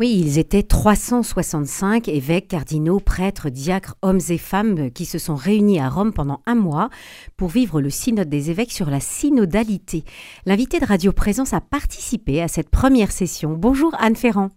Oui, ils étaient 365 évêques, cardinaux, prêtres, diacres, hommes et femmes qui se sont réunis à Rome pendant un mois pour vivre le synode des évêques sur la synodalité. L'invité de Radio Présence a participé à cette première session. Bonjour Anne Ferrand.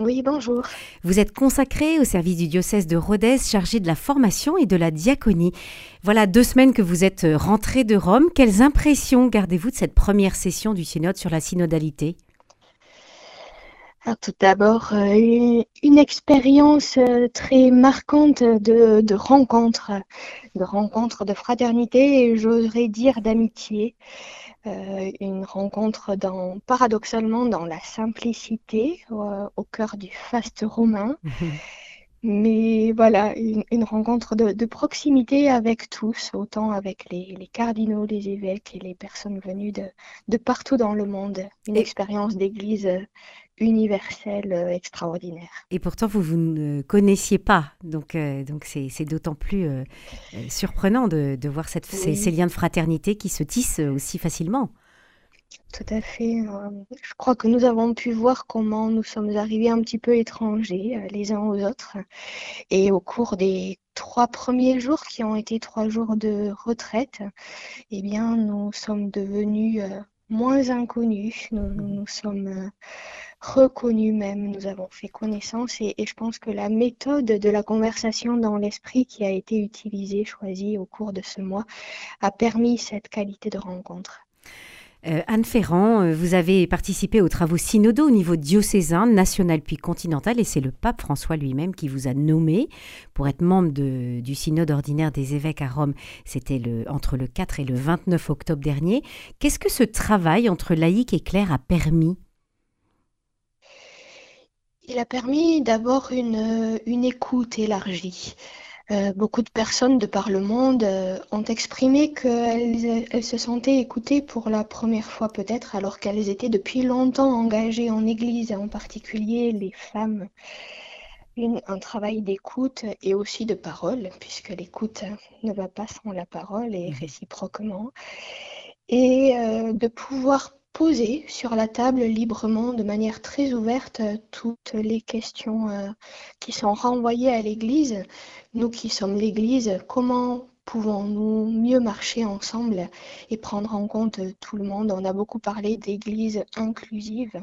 Oui, bonjour. Vous êtes consacrée au service du diocèse de Rodez, chargé de la formation et de la diaconie. Voilà deux semaines que vous êtes rentrée de Rome. Quelles impressions gardez-vous de cette première session du synode sur la synodalité? Tout d'abord, euh, une, expérience euh, très marquante de, rencontres, de rencontres de fraternité et j'oserais dire d'amitié. Euh, une rencontre dans, paradoxalement dans la simplicité, au cœur du faste romain. Mais voilà, une, rencontre de, proximité avec tous, autant avec les, cardinaux, les évêques et les personnes venues de, de partout dans le monde. Une expérience d'église universelle euh, extraordinaire. Et pourtant, vous, vous ne connaissiez pas, donc euh, donc c'est d'autant plus euh, surprenant de, de voir cette, ces, ces, liens de fraternité qui se tissent aussi facilement. Tout à fait. Je crois que nous avons pu voir comment nous sommes arrivés un petit peu étrangers les uns aux autres. Et au cours des trois premiers jours, qui ont été trois jours de retraite, eh bien, nous sommes devenus moins inconnus. Nous, nous sommes reconnu même, nous avons fait connaissance et, je pense que la méthode de la conversation dans l'esprit qui a été utilisée, choisie au cours de ce mois, a permis cette qualité de rencontre. Euh, Anne Ferrand, euh, vous avez participé aux travaux synodaux au niveau diocésain, national puis continental, et c'est le pape François lui-même qui vous a nommé pour être membre du synode ordinaire des évêques à Rome. C'était entre le 4 et le 29 octobre dernier. Qu'est-ce que ce travail entre laïcs et clercs a permis? Il a permis d'abord une écoute élargie. Euh, beaucoup de personnes de par le monde euh, ont exprimé qu'elles elles se sentaient écoutées pour la première fois peut-être, alors qu'elles étaient depuis longtemps engagées en Église, en particulier les femmes. un travail d'écoute et aussi de parole, puisque l'écoute ne va pas sans la parole et mmh. réciproquement. Et euh, de pouvoir poser sur la table librement, de manière très ouverte, toutes les questions euh, qui sont renvoyées à l'Église. Nous qui sommes l'Église, comment pouvons-nous mieux marcher ensemble et prendre en compte tout le monde? On a beaucoup parlé d'Église inclusive.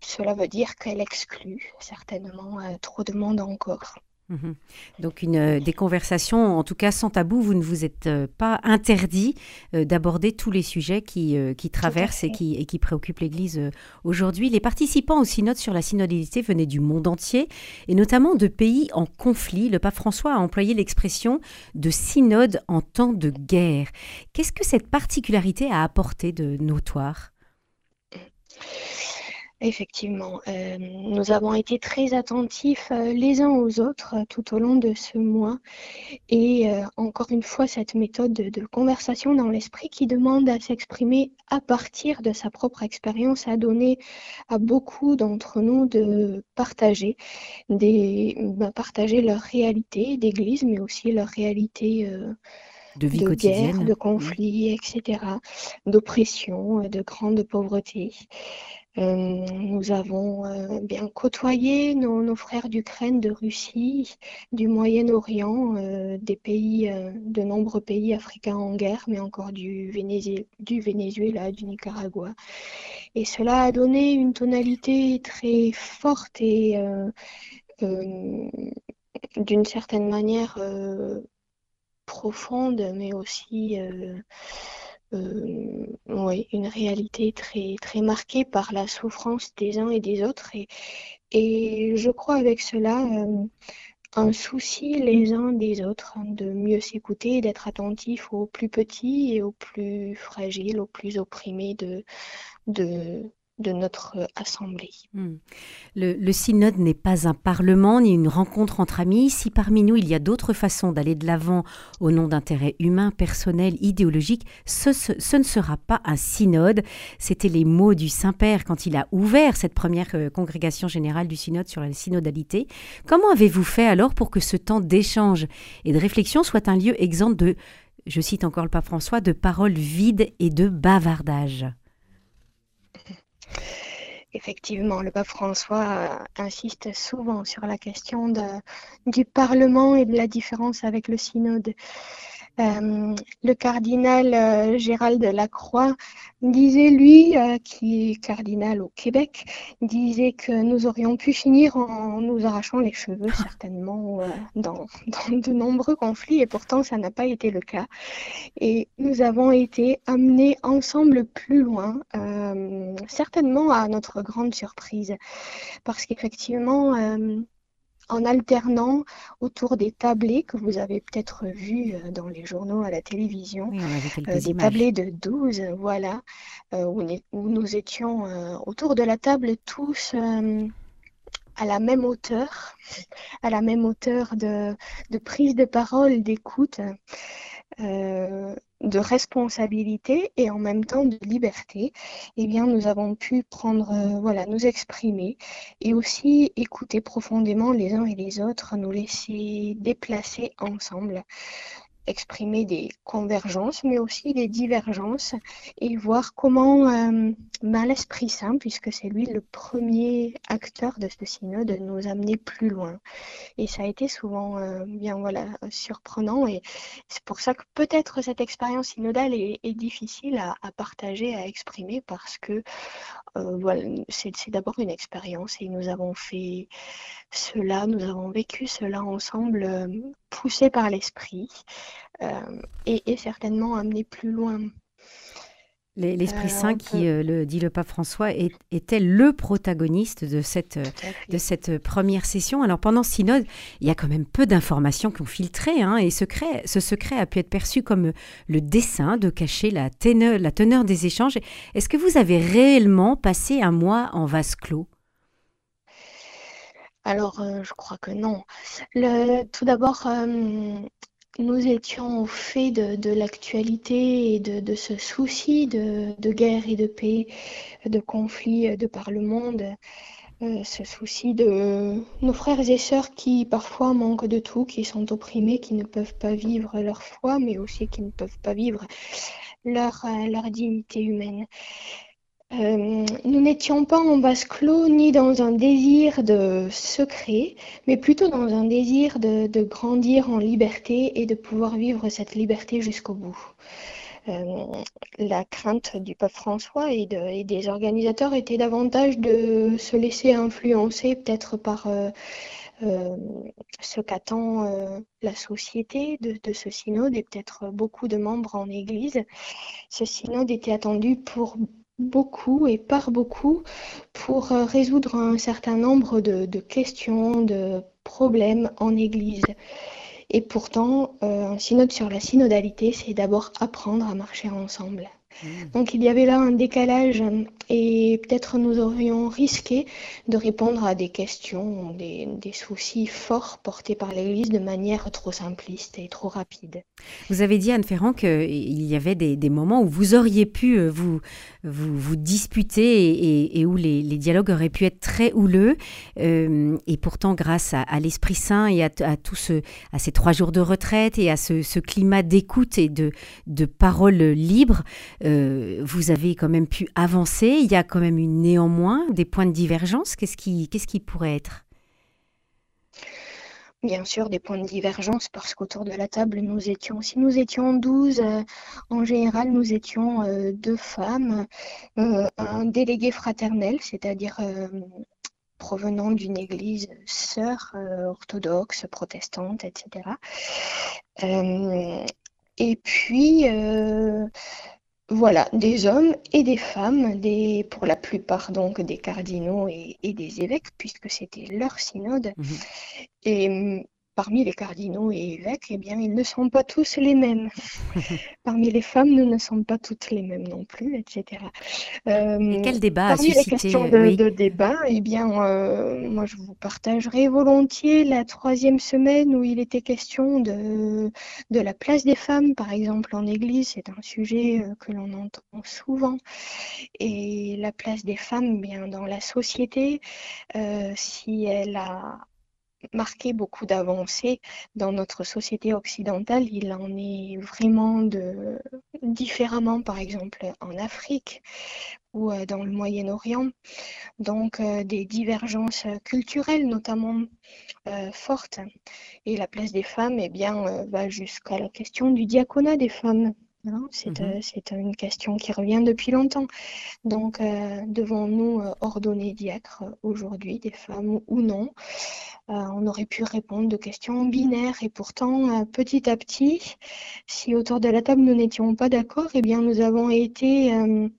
Cela veut dire qu'elle exclut certainement euh, trop de monde encore. Mhm. Donc une, euh, des conversations, en tout cas sans tabou, vous ne vous êtes euh, pas interdit euh, d'aborder tous les sujets qui, qui traversent et qui, et qui préoccupent l'Église aujourd'hui. Les participants au synode sur la synodalité venaient du monde entier et notamment de pays en conflit. Le pape François a employé l'expression de synode en temps de guerre. Qu'est-ce que cette particularité a apporté de notoire? Effectivement, euh, nous avons été très attentifs euh, les uns aux autres euh, tout au long de ce mois. Et encore une fois, cette méthode de, conversation dans l'esprit qui demande à s'exprimer à partir de sa propre expérience a donné à beaucoup d'entre nous de partager, des, bah, partager leur réalité d'église, mais aussi leur réalité de vie quotidienne. guerre, de conflits, etc., d'oppression, de grande pauvreté. Euh, nous avons euh, bien côtoyé nos, frères d'Ukraine, de Russie, du Moyen-Orient, euh, des pays, de nombreux pays africains en guerre, mais encore du, Venezuela, du Nicaragua. Et cela a donné une tonalité très forte et d'une certaine manière profonde, mais aussi oui, une réalité très, marquée par la souffrance des uns et des autres. Et, je crois avec cela euh, un souci les uns des autres hein, de mieux s'écouter, d'être attentif aux plus petits et aux plus fragiles, aux plus opprimés de, de notre euh, assemblée. Hmm. Le, synode n'est pas un parlement ni une rencontre entre amis. Si parmi nous il y a d'autres façons d'aller de l'avant au nom d'intérêts humains, personnels, idéologiques, ce, ne sera pas un synode. C'était les mots du Saint-Père quand il a ouvert cette première euh, congrégation générale du synode sur la synodalité. Comment avez-vous fait alors pour que ce temps d'échange et de réflexion soit un lieu exempt de, je cite encore le pape François, de paroles vides et de bavardage Effectivement, le pape François euh, insiste souvent sur la question du Parlement et de la différence avec le synode. Euh, le cardinal euh, Gérald Lacroix disait, lui, euh, qui est cardinal au Québec, disait que nous aurions pu finir en nous arrachant les cheveux, certainement, dans, dans, de nombreux conflits, et pourtant ça n'a pas été le cas. Et nous avons été amenés ensemble plus loin, certainement à notre grande surprise, parce qu'effectivement, en alternant autour des tablés que vous avez peut-être vus euh, dans les journaux à la télévision, euh, des tablés de 12, voilà, euh, où, nous étions autour de la table tous à la même hauteur, à la même hauteur de, de prise de parole, d'écoute de responsabilité et en même temps de liberté, eh bien, nous avons pu prendre, euh, voilà, nous exprimer et aussi écouter profondément les uns et les autres, nous laisser déplacer ensemble exprimer des convergences, mais aussi des divergences, et voir comment euh, l'Esprit Saint, puisque c'est lui le premier acteur de ce synode, nous amener plus loin. Et ça a été souvent euh, bien voilà surprenant, et c'est pour ça que peut-être cette expérience synodale est, difficile à, partager, à exprimer, parce que euh, c'est d'abord une expérience, et nous avons fait cela, nous avons vécu cela ensemble, poussés par l'Esprit. Euh, et, certainement amener plus loin. L'Esprit euh, Saint, qui euh, le dit le pape François, était le protagoniste de cette, de cette première session. Alors pendant synode, il y a quand même peu d'informations qui ont filtré, hein, et secret, ce secret a pu être perçu comme le dessein de cacher la teneur, la teneur des échanges. Est-ce que vous avez réellement passé un mois en vase clos? Alors, je crois que non. Le, tout d'abord, nous étions au fait de, l'actualité et de, ce souci de, guerre et de paix, de conflits de par le monde, euh, ce souci de nos frères et sœurs qui parfois manquent de tout, qui sont opprimés, qui ne peuvent pas vivre leur foi, mais aussi qui ne peuvent pas vivre leur, euh, leur dignité humaine. Euh, nous n'étions pas en basse clos ni dans un désir de secret, mais plutôt dans un désir de, grandir en liberté et de pouvoir vivre cette liberté jusqu'au bout. Euh, la crainte du pape François et, des organisateurs était davantage de se laisser influencer peut-être par euh, ce qu'attend la société de, de, ce synode et peut-être beaucoup de membres en Église. Ce synode était attendu pour beaucoup et par beaucoup pour euh, résoudre un certain nombre de, questions, de problèmes en Église. Et pourtant, euh, un synode sur la synodalité, c'est d'abord apprendre à marcher ensemble. Donc il y avait là un décalage et peut-être nous aurions risqué de répondre à des questions, des, soucis forts portés par l'Église de manière trop simpliste et trop rapide. Vous avez dit, Anne Ferrand, qu'il y avait des, moments où vous auriez pu euh, vous, vous, vous disputer et, où les, dialogues auraient pu être très houleux. Euh, et pourtant, grâce à, l'Esprit Saint et à, à, tout ce, à ces trois jours de retraite et à ce, ce climat d'écoute et de, de parole libre, euh, vous avez quand même pu avancer. Il y a quand même eu néanmoins des points de divergence. Qu'est-ce qui, qu'est-ce qui pourrait être? Bien sûr, des points de divergence parce qu'autour de la table, nous étions, si nous étions 12, euh, en général, nous étions euh, deux femmes, un délégué fraternel, c'est-à-dire provenant d'une église sœur orthodoxe, protestante, etc. et puis, voilà, des hommes et des femmes, des, pour la plupart donc des cardinaux et, des évêques, puisque c'était leur synode. Mhm. Et parmi les cardinaux et évêques, eh bien, ils ne sont pas tous les mêmes. parmi les femmes, nous ne sommes pas toutes les mêmes non plus, etc. Euh, quel débat Parmi les questions de, débat, eh bien, euh, moi, je vous partagerai volontiers la troisième semaine où il était question de, de la place des femmes, par exemple, en Église. C'est un sujet euh, que l'on entend souvent. Et la place des femmes, eh bien, dans la société, si elle a marqué beaucoup d'avancées dans notre société occidentale. Il en est vraiment de différemment, par exemple, en Afrique ou euh, dans le Moyen-Orient. Donc euh, des divergences culturelles notamment euh, fortes. Et la place des femmes eh bien, va jusqu'à la question du diaconat des femmes. Hein. Mhm. C'est une question qui revient depuis longtemps. Donc, devons-nous ordonner diacres aujourd'hui, des femmes ou non? On aurait pu répondre de questions binaires et pourtant, petit à petit, si autour de la table nous n'étions pas d'accord, eh bien, nous avons été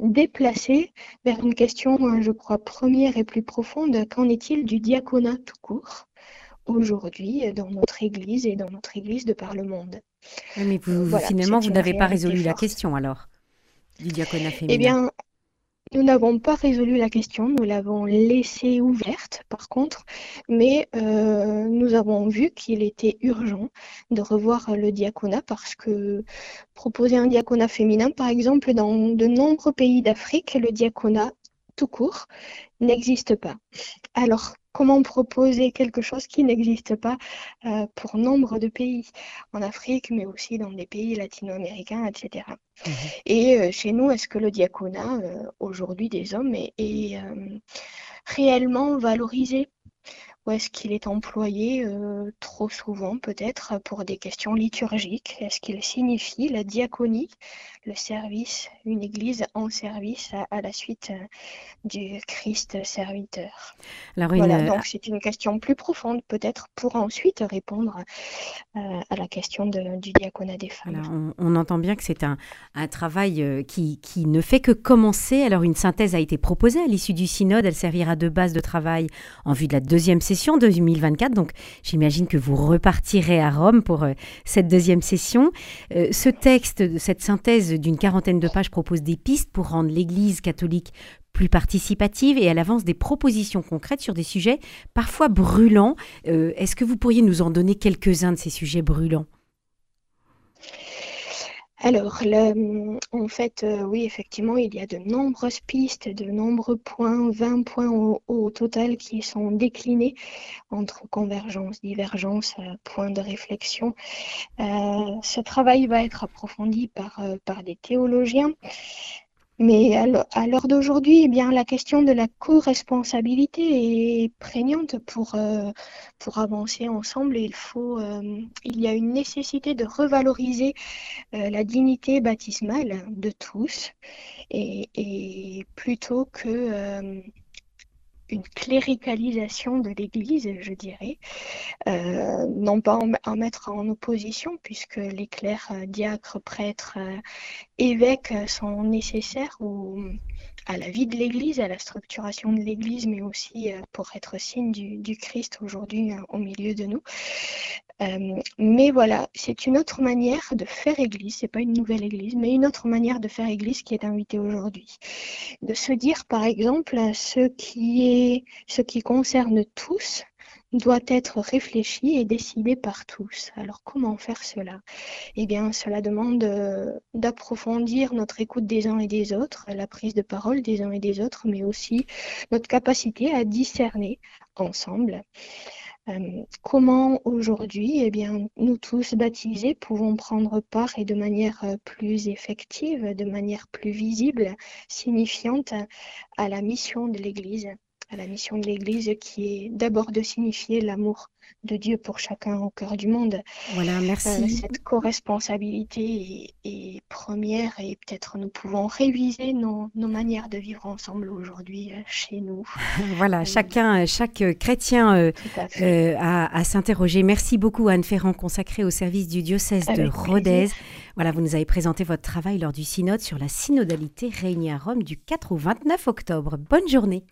déplacés vers une question, je crois, première et plus profonde. Qu'en est-il du diaconat tout court? Aujourd'hui dans notre Église et dans notre Église de par le monde mais vous, finalement, vous n'avez pas résolu la question alors du diaconat féminin. Eh bien, nous n'avons pas résolu la question, nous l'avons laissée ouverte par contre, mais euh, nous avons vu qu'il était urgent de revoir le diaconat parce que proposer un diaconat féminin, par exemple, dans de nombreux pays d'Afrique, le diaconat tout court n'existe pas. Alors, comment proposer quelque chose qui n'existe pas euh, pour nombre de pays? En Afrique, mais aussi dans des pays latino-américains, etc. Mhm. Et euh, chez nous, est-ce que le diaconat, euh, aujourd'hui des hommes, est réellement valorisé? Ou est-ce qu'il est employé euh, trop souvent peut-être pour des questions liturgiques Est-ce qu'il signifie la diaconie, le service, une église en service à, la suite euh, du Christ serviteur? Voilà, donc c'est une question plus profonde peut-être pour ensuite répondre euh, à la question du diaconat des femmes. on, entend bien que c'est un, travail qui, qui ne fait que commencer. Alors une synthèse a été proposée à l'issue du synode, elle servira de base de travail en vue de la deuxième session 2024. Donc, j'imagine que vous repartirez à Rome pour euh, cette deuxième session. Euh, ce texte, cette synthèse d'une quarantaine de pages propose des pistes pour rendre l'Église catholique plus participative et elle avance des propositions concrètes sur des sujets parfois brûlants. Euh, est-ce que vous pourriez nous en donner quelques-uns de ces sujets brûlants? Alors, en fait, euh, oui, effectivement, il y a de nombreuses pistes, de nombreux points, 20 points au, total qui sont déclinés entre convergence, divergence, euh, points de réflexion. Euh, ce travail va être approfondi par, par des théologiens. Mais à l'heure d'aujourd'hui, eh bien, la question de la co-responsabilité est prégnante pour, euh, pour avancer ensemble. il, faut, euh, il y a une nécessité de revaloriser euh, la dignité baptismale de tous et, et plutôt que une cléricalisation de l'Église, je dirais, euh, non pas en, mettre en opposition, puisque les clercs, euh, diacres, prêtres, euh, évêques sont nécessaires à la vie de l'Église, à la structuration de l'Église, mais aussi pour être signe du, Christ aujourd'hui au milieu de nous. Euh, mais voilà, c'est une autre manière de faire Église, c'est pas une nouvelle Église, mais une autre manière de faire Église qui est invitée aujourd'hui. De se dire, par exemple, ce qui est, ce qui concerne tous, doit être réfléchi et décidé par tous. Alors comment faire cela? Eh bien, cela demande euh, d'approfondir notre écoute des uns et des autres, la prise de parole des uns et des autres, mais aussi notre capacité à discerner ensemble. Euh, comment aujourd'hui, eh bien, nous tous baptisés pouvons prendre part et de manière euh, plus effective, de manière plus visible, signifiante à la mission de l'Église? À la mission de l'Église qui est d'abord de signifier l'amour de Dieu pour chacun au cœur du monde. Voilà, merci. Euh, cette co-responsabilité est, première et peut-être nous pouvons réviser nos, manières de vivre ensemble aujourd'hui euh, chez nous. voilà, euh, chacun, chaque chrétien à s'interroger. Merci beaucoup Anne Ferrand, consacrée au service du diocèse de Rodez. Voilà, vous nous avez présenté votre travail lors du synode sur la synodalité réunie à Rome du 4 au 29 octobre. Bonne journée.